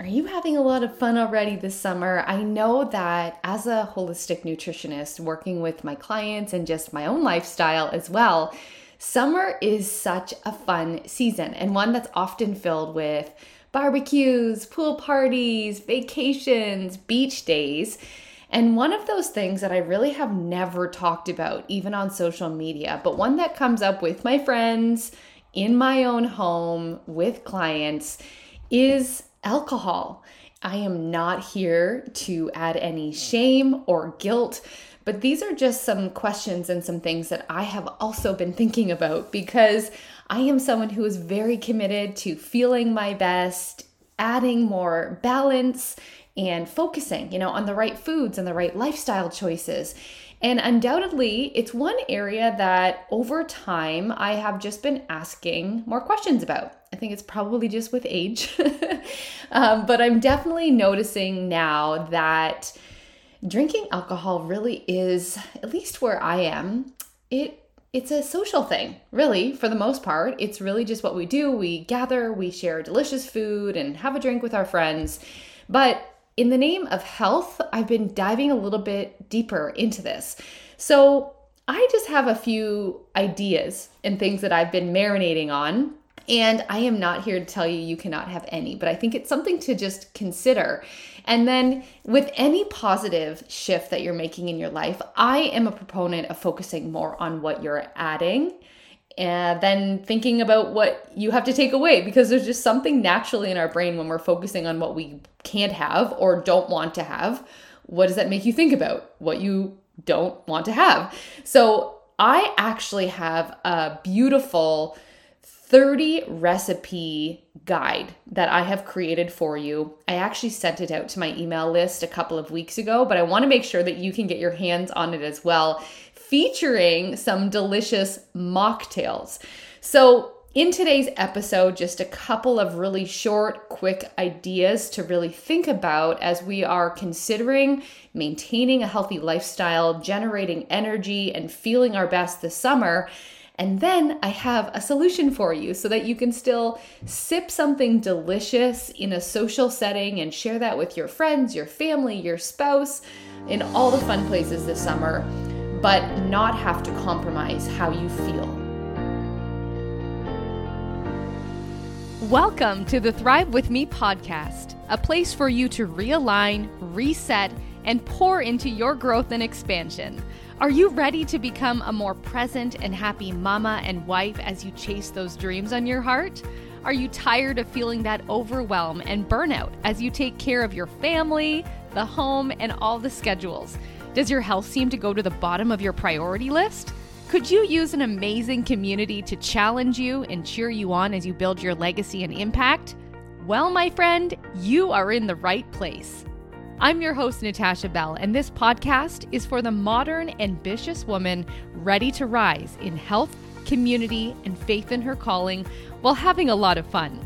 Are you having a lot of fun already this summer? I know that as a holistic nutritionist, working with my clients and just my own lifestyle as well, summer is such a fun season and one that's often filled with barbecues, pool parties, vacations, beach days. And one of those things that I really have never talked about, even on social media, but one that comes up with my friends, in my own home, with clients, is alcohol. I am not here to add any shame or guilt, but these are just some questions and some things that I have also been thinking about because I am someone who is very committed to feeling my best, adding more balance and focusing, you know, on the right foods and the right lifestyle choices. And undoubtedly, it's one area that over time I have just been asking more questions about. I think it's probably just with age. um, but I'm definitely noticing now that drinking alcohol really is, at least where I am, it it's a social thing, really, for the most part. It's really just what we do. We gather, we share delicious food, and have a drink with our friends. But in the name of health, I've been diving a little bit deeper into this. So I just have a few ideas and things that I've been marinating on. And I am not here to tell you you cannot have any, but I think it's something to just consider. And then with any positive shift that you're making in your life, I am a proponent of focusing more on what you're adding and then thinking about what you have to take away because there's just something naturally in our brain when we're focusing on what we can't have or don't want to have. What does that make you think about? What you don't want to have. So, I actually have a beautiful 30 recipe guide that I have created for you. I actually sent it out to my email list a couple of weeks ago, but I want to make sure that you can get your hands on it as well featuring some delicious mocktails. So, in today's episode, just a couple of really short, quick ideas to really think about as we are considering maintaining a healthy lifestyle, generating energy, and feeling our best this summer. And then I have a solution for you so that you can still sip something delicious in a social setting and share that with your friends, your family, your spouse, in all the fun places this summer but not have to compromise how you feel. Welcome to the Thrive With Me podcast, a place for you to realign, reset, and pour into your growth and expansion. Are you ready to become a more present and happy mama and wife as you chase those dreams on your heart? Are you tired of feeling that overwhelm and burnout as you take care of your family, the home, and all the schedules? Does your health seem to go to the bottom of your priority list? Could you use an amazing community to challenge you and cheer you on as you build your legacy and impact? Well, my friend, you are in the right place. I'm your host, Natasha Bell, and this podcast is for the modern, ambitious woman ready to rise in health, community, and faith in her calling while having a lot of fun.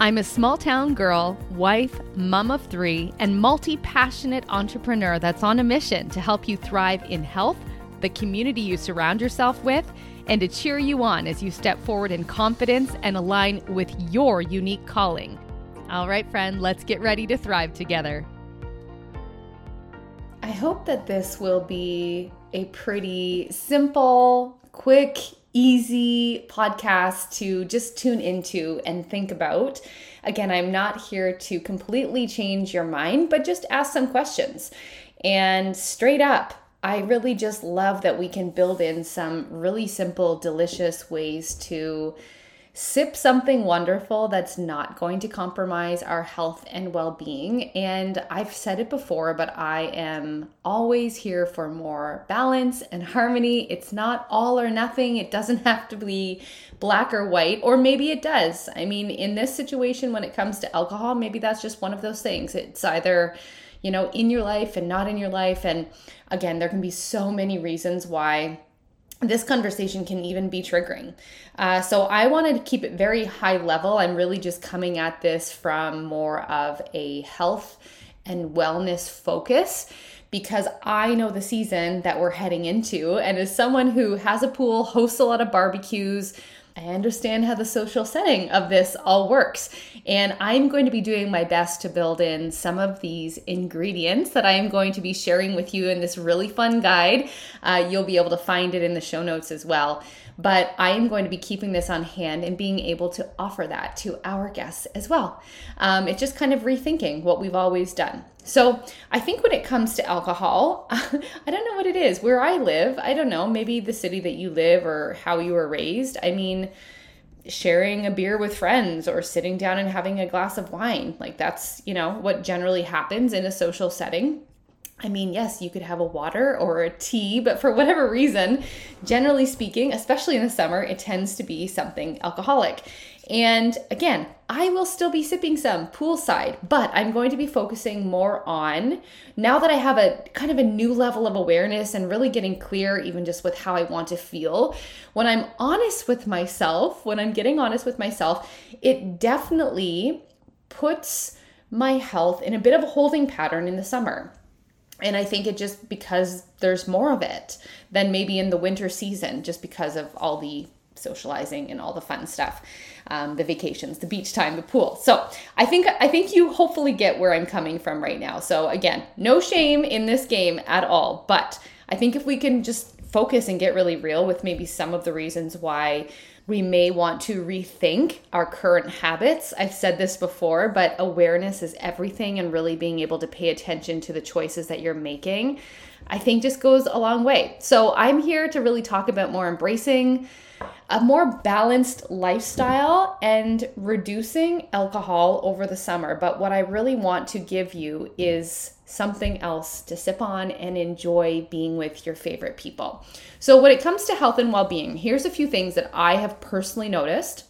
I'm a small town girl, wife, mom of three, and multi passionate entrepreneur that's on a mission to help you thrive in health, the community you surround yourself with, and to cheer you on as you step forward in confidence and align with your unique calling. All right, friend, let's get ready to thrive together. I hope that this will be a pretty simple, quick, easy podcast to just tune into and think about. Again, I'm not here to completely change your mind, but just ask some questions. And straight up, I really just love that we can build in some really simple, delicious ways to sip something wonderful that's not going to compromise our health and well being. And I've said it before, but I am always here for more balance and harmony. It's not all or nothing, it doesn't have to be black or white, or maybe it does. I mean, in this situation, when it comes to alcohol, maybe that's just one of those things. It's either you know, in your life and not in your life. And again, there can be so many reasons why this conversation can even be triggering. Uh, so I wanted to keep it very high level. I'm really just coming at this from more of a health and wellness focus because I know the season that we're heading into. And as someone who has a pool, hosts a lot of barbecues, I understand how the social setting of this all works. And I'm going to be doing my best to build in some of these ingredients that I am going to be sharing with you in this really fun guide. Uh, you'll be able to find it in the show notes as well. But I am going to be keeping this on hand and being able to offer that to our guests as well. Um, it's just kind of rethinking what we've always done. So I think when it comes to alcohol, I don't know what it is. Where I live, I don't know, maybe the city that you live or how you were raised. I mean, sharing a beer with friends or sitting down and having a glass of wine. Like that's, you know, what generally happens in a social setting. I mean, yes, you could have a water or a tea, but for whatever reason, generally speaking, especially in the summer, it tends to be something alcoholic. And again, I will still be sipping some poolside, but I'm going to be focusing more on now that I have a kind of a new level of awareness and really getting clear, even just with how I want to feel. When I'm honest with myself, when I'm getting honest with myself, it definitely puts my health in a bit of a holding pattern in the summer. And I think it just because there's more of it than maybe in the winter season, just because of all the socializing and all the fun stuff, um, the vacations, the beach time, the pool. So I think I think you hopefully get where I'm coming from right now. So again, no shame in this game at all, but I think if we can just focus and get really real with maybe some of the reasons why we may want to rethink our current habits. I've said this before, but awareness is everything, and really being able to pay attention to the choices that you're making, I think just goes a long way. So, I'm here to really talk about more embracing a more balanced lifestyle and reducing alcohol over the summer. But what I really want to give you is something else to sip on and enjoy being with your favorite people. So, when it comes to health and well being, here's a few things that I have personally noticed.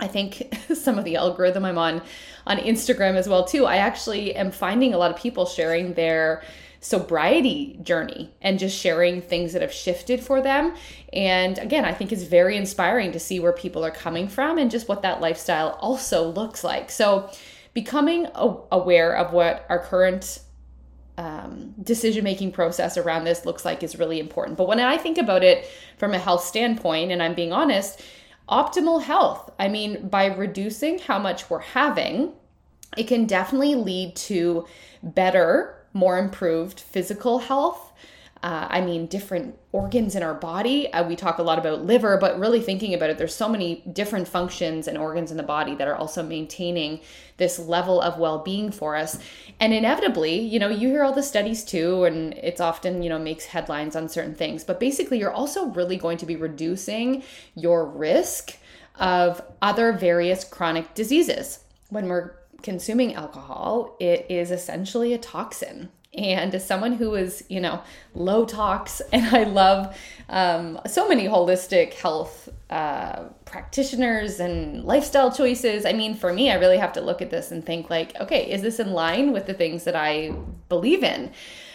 I think some of the algorithm I'm on on Instagram as well too. I actually am finding a lot of people sharing their sobriety journey and just sharing things that have shifted for them. And again, I think it's very inspiring to see where people are coming from and just what that lifestyle also looks like. So, becoming aware of what our current um, decision making process around this looks like is really important. But when I think about it from a health standpoint, and I'm being honest, optimal health, I mean, by reducing how much we're having, it can definitely lead to better more improved physical health. Uh, I mean, different organs in our body. Uh, we talk a lot about liver, but really thinking about it, there's so many different functions and organs in the body that are also maintaining this level of well being for us. And inevitably, you know, you hear all the studies too, and it's often, you know, makes headlines on certain things. But basically, you're also really going to be reducing your risk of other various chronic diseases. When we're consuming alcohol, it is essentially a toxin. And as someone who is, you know, low tox, and I love um, so many holistic health uh, practitioners and lifestyle choices. I mean, for me, I really have to look at this and think, like, okay, is this in line with the things that I believe in?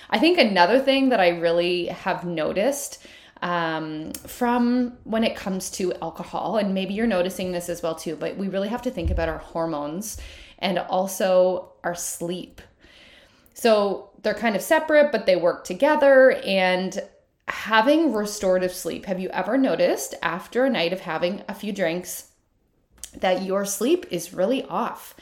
I think another thing that I really have noticed um, from when it comes to alcohol, and maybe you're noticing this as well too, but we really have to think about our hormones and also our sleep. So they're kind of separate, but they work together. And having restorative sleep, have you ever noticed after a night of having a few drinks that your sleep is really off?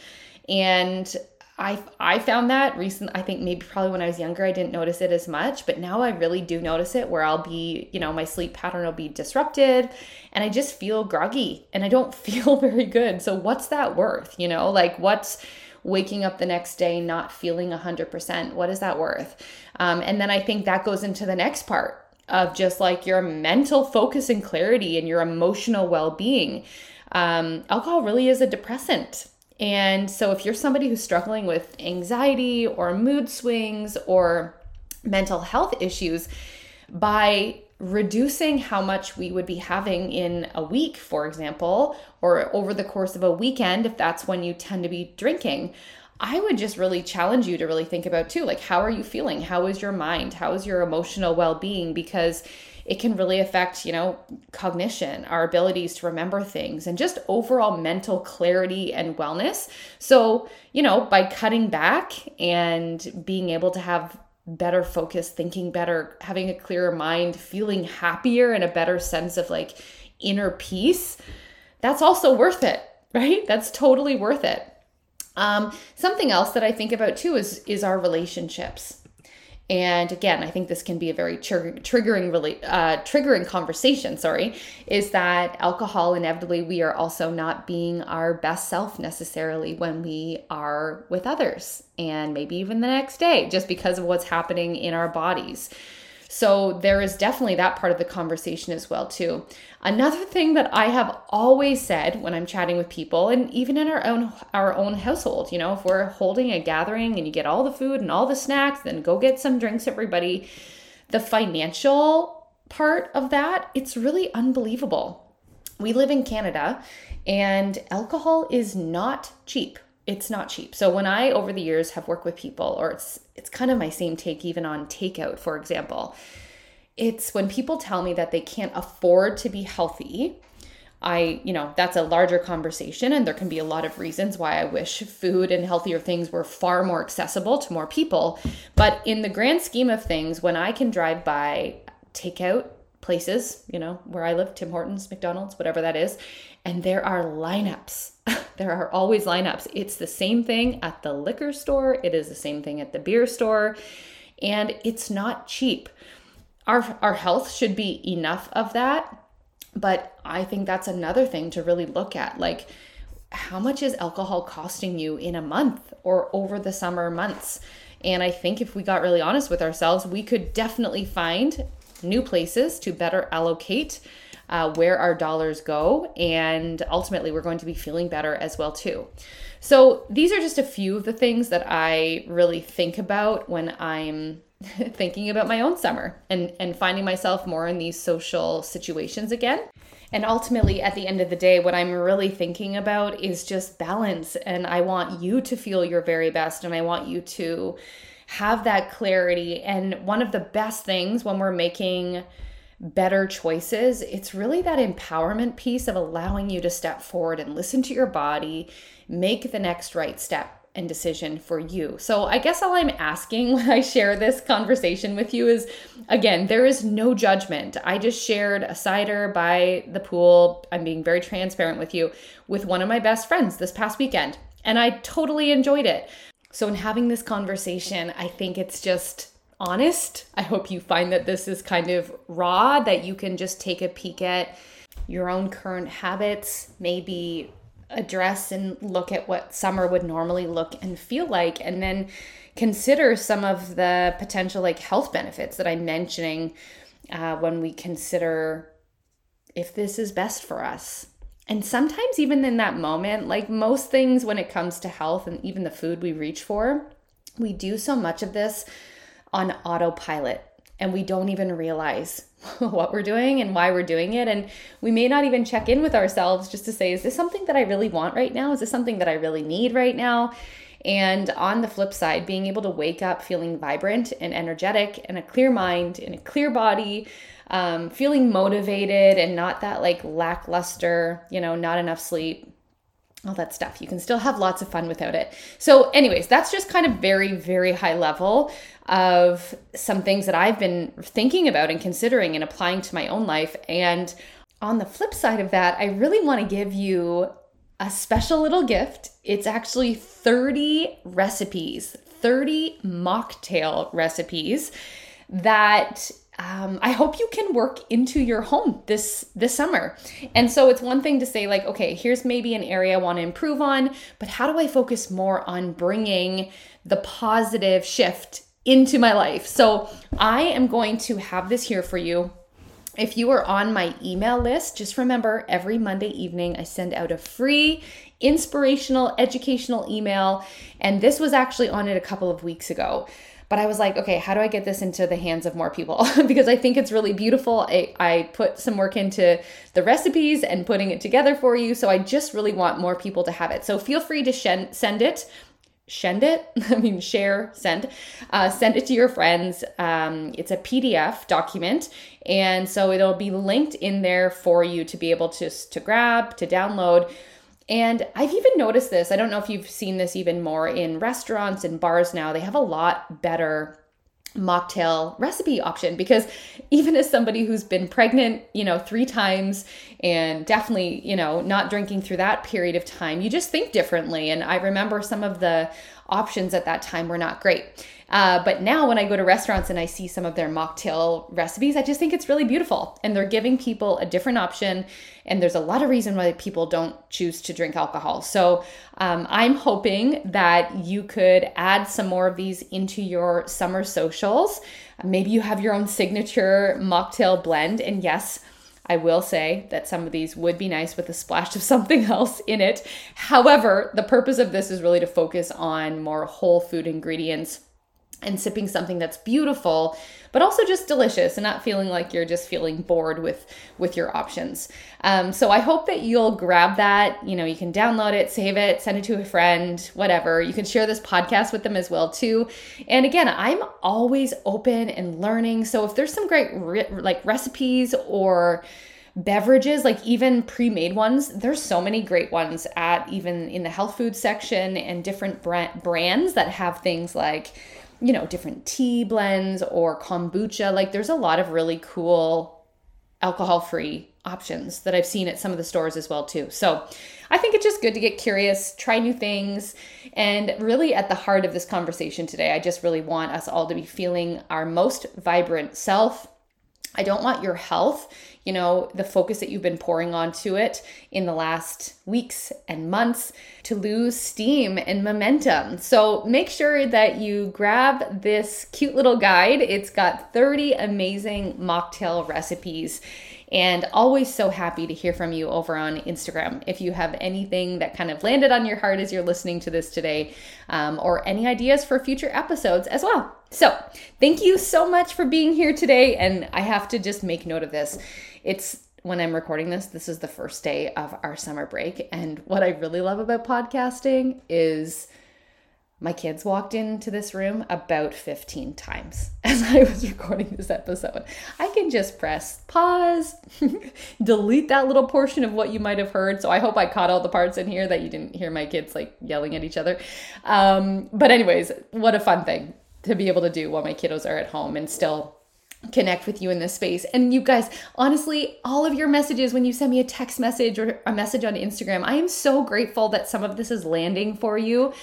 And I I found that recent I think maybe probably when I was younger I didn't notice it as much, but now I really do notice it where I'll be, you know, my sleep pattern will be disrupted and I just feel groggy and I don't feel very good. So what's that worth, you know? Like what's waking up the next day not feeling 100%? What is that worth? Um, and then I think that goes into the next part of just like your mental focus and clarity and your emotional well-being. Um, alcohol really is a depressant and so, if you're somebody who's struggling with anxiety or mood swings or mental health issues, by reducing how much we would be having in a week, for example, or over the course of a weekend, if that's when you tend to be drinking, I would just really challenge you to really think about too like, how are you feeling? How is your mind? How is your emotional well being? Because it can really affect, you know, cognition, our abilities to remember things, and just overall mental clarity and wellness. So, you know, by cutting back and being able to have better focus, thinking better, having a clearer mind, feeling happier and a better sense of like inner peace, that's also worth it, right? That's totally worth it. Um, something else that I think about too is is our relationships. And again, I think this can be a very trigger, triggering, really uh, triggering conversation. Sorry, is that alcohol inevitably we are also not being our best self necessarily when we are with others, and maybe even the next day, just because of what's happening in our bodies. So there is definitely that part of the conversation as well too. Another thing that I have always said when I'm chatting with people and even in our own our own household, you know, if we're holding a gathering and you get all the food and all the snacks, then go get some drinks everybody. The financial part of that, it's really unbelievable. We live in Canada and alcohol is not cheap it's not cheap. So when I over the years have worked with people or it's it's kind of my same take even on takeout for example. It's when people tell me that they can't afford to be healthy. I, you know, that's a larger conversation and there can be a lot of reasons why I wish food and healthier things were far more accessible to more people. But in the grand scheme of things, when I can drive by takeout places, you know, where I live, Tim Hortons, McDonald's, whatever that is, and there are lineups there are always lineups. It's the same thing at the liquor store, it is the same thing at the beer store, and it's not cheap. Our, our health should be enough of that, but I think that's another thing to really look at. Like, how much is alcohol costing you in a month or over the summer months? And I think if we got really honest with ourselves, we could definitely find new places to better allocate uh, where our dollars go. And ultimately, we're going to be feeling better as well, too. So, these are just a few of the things that I really think about when I'm thinking about my own summer and, and finding myself more in these social situations again. And ultimately, at the end of the day, what I'm really thinking about is just balance. And I want you to feel your very best, and I want you to have that clarity. And one of the best things when we're making better choices, it's really that empowerment piece of allowing you to step forward and listen to your body, make the next right step and decision for you. So, I guess all I'm asking when I share this conversation with you is again, there is no judgment. I just shared a cider by the pool. I'm being very transparent with you with one of my best friends this past weekend, and I totally enjoyed it. So, in having this conversation, I think it's just honest. I hope you find that this is kind of raw, that you can just take a peek at your own current habits, maybe address and look at what summer would normally look and feel like, and then consider some of the potential like health benefits that I'm mentioning uh, when we consider if this is best for us. And sometimes, even in that moment, like most things when it comes to health and even the food we reach for, we do so much of this on autopilot and we don't even realize what we're doing and why we're doing it. And we may not even check in with ourselves just to say, is this something that I really want right now? Is this something that I really need right now? And on the flip side, being able to wake up feeling vibrant and energetic and a clear mind and a clear body, um, feeling motivated and not that like lackluster, you know, not enough sleep, all that stuff. You can still have lots of fun without it. So, anyways, that's just kind of very, very high level of some things that I've been thinking about and considering and applying to my own life. And on the flip side of that, I really want to give you a special little gift. It's actually 30 recipes, 30 mocktail recipes that um, I hope you can work into your home this this summer. And so it's one thing to say like, okay, here's maybe an area I want to improve on, but how do I focus more on bringing the positive shift into my life? So I am going to have this here for you. If you are on my email list, just remember every Monday evening I send out a free inspirational educational email and this was actually on it a couple of weeks ago. But I was like, okay, how do I get this into the hands of more people? because I think it's really beautiful. I, I put some work into the recipes and putting it together for you. So I just really want more people to have it. So feel free to shen- send it send it i mean share send uh, send it to your friends um, it's a pdf document and so it'll be linked in there for you to be able to to grab to download and I've even noticed this. I don't know if you've seen this even more in restaurants and bars now. They have a lot better mocktail recipe option because even as somebody who's been pregnant, you know, three times and definitely, you know, not drinking through that period of time, you just think differently. And I remember some of the options at that time were not great. Uh, but now when I go to restaurants and I see some of their mocktail recipes, I just think it's really beautiful. And they're giving people a different option. And there's a lot of reason why people don't choose to drink alcohol. So um, I'm hoping that you could add some more of these into your summer socials. Maybe you have your own signature mocktail blend. And yes, I will say that some of these would be nice with a splash of something else in it. However, the purpose of this is really to focus on more whole food ingredients and sipping something that's beautiful but also just delicious and not feeling like you're just feeling bored with with your options. Um, so i hope that you'll grab that. You know you can download it save it send it to a friend whatever. You can share this podcast with them as well too. And again i'm always open and learning. So if there's some great re- like recipes or beverages like even pre-made ones there's so many great ones at even in the health food section and different brand- brands that have things like you know, different tea blends or kombucha. Like there's a lot of really cool alcohol free options that I've seen at some of the stores as well too. So I think it's just good to get curious, try new things, and really at the heart of this conversation today, I just really want us all to be feeling our most vibrant self. I don't want your health you know, the focus that you've been pouring onto it in the last weeks and months to lose steam and momentum. So make sure that you grab this cute little guide. It's got 30 amazing mocktail recipes. And always so happy to hear from you over on Instagram. If you have anything that kind of landed on your heart as you're listening to this today, um, or any ideas for future episodes as well. So, thank you so much for being here today. And I have to just make note of this. It's when I'm recording this, this is the first day of our summer break. And what I really love about podcasting is my kids walked into this room about 15 times as I was recording this episode. I can just press pause, delete that little portion of what you might have heard. So I hope I caught all the parts in here that you didn't hear my kids like yelling at each other. Um, but, anyways, what a fun thing to be able to do while my kiddos are at home and still connect with you in this space. And you guys, honestly, all of your messages when you send me a text message or a message on Instagram, I am so grateful that some of this is landing for you.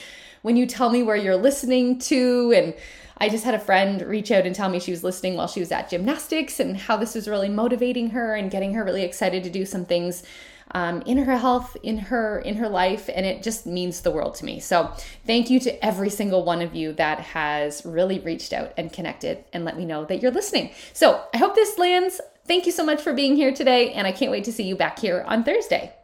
When you tell me where you're listening to and I just had a friend reach out and tell me she was listening while she was at gymnastics and how this was really motivating her and getting her really excited to do some things um, in her health, in her in her life, and it just means the world to me. So thank you to every single one of you that has really reached out and connected and let me know that you're listening. So I hope this lands. Thank you so much for being here today, and I can't wait to see you back here on Thursday.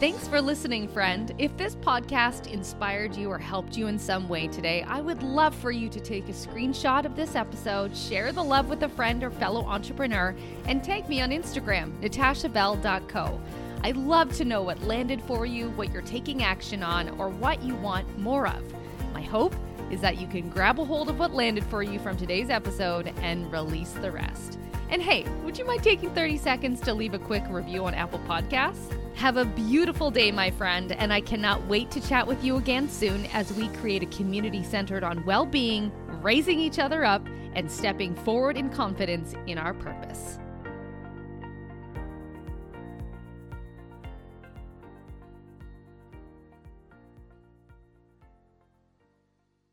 Thanks for listening, friend. If this podcast inspired you or helped you in some way today, I would love for you to take a screenshot of this episode, share the love with a friend or fellow entrepreneur, and tag me on Instagram, natashabell.co. I'd love to know what landed for you, what you're taking action on, or what you want more of. My hope is that you can grab a hold of what landed for you from today's episode and release the rest. And hey, would you mind taking 30 seconds to leave a quick review on Apple Podcasts? Have a beautiful day, my friend, and I cannot wait to chat with you again soon as we create a community centered on well being, raising each other up, and stepping forward in confidence in our purpose.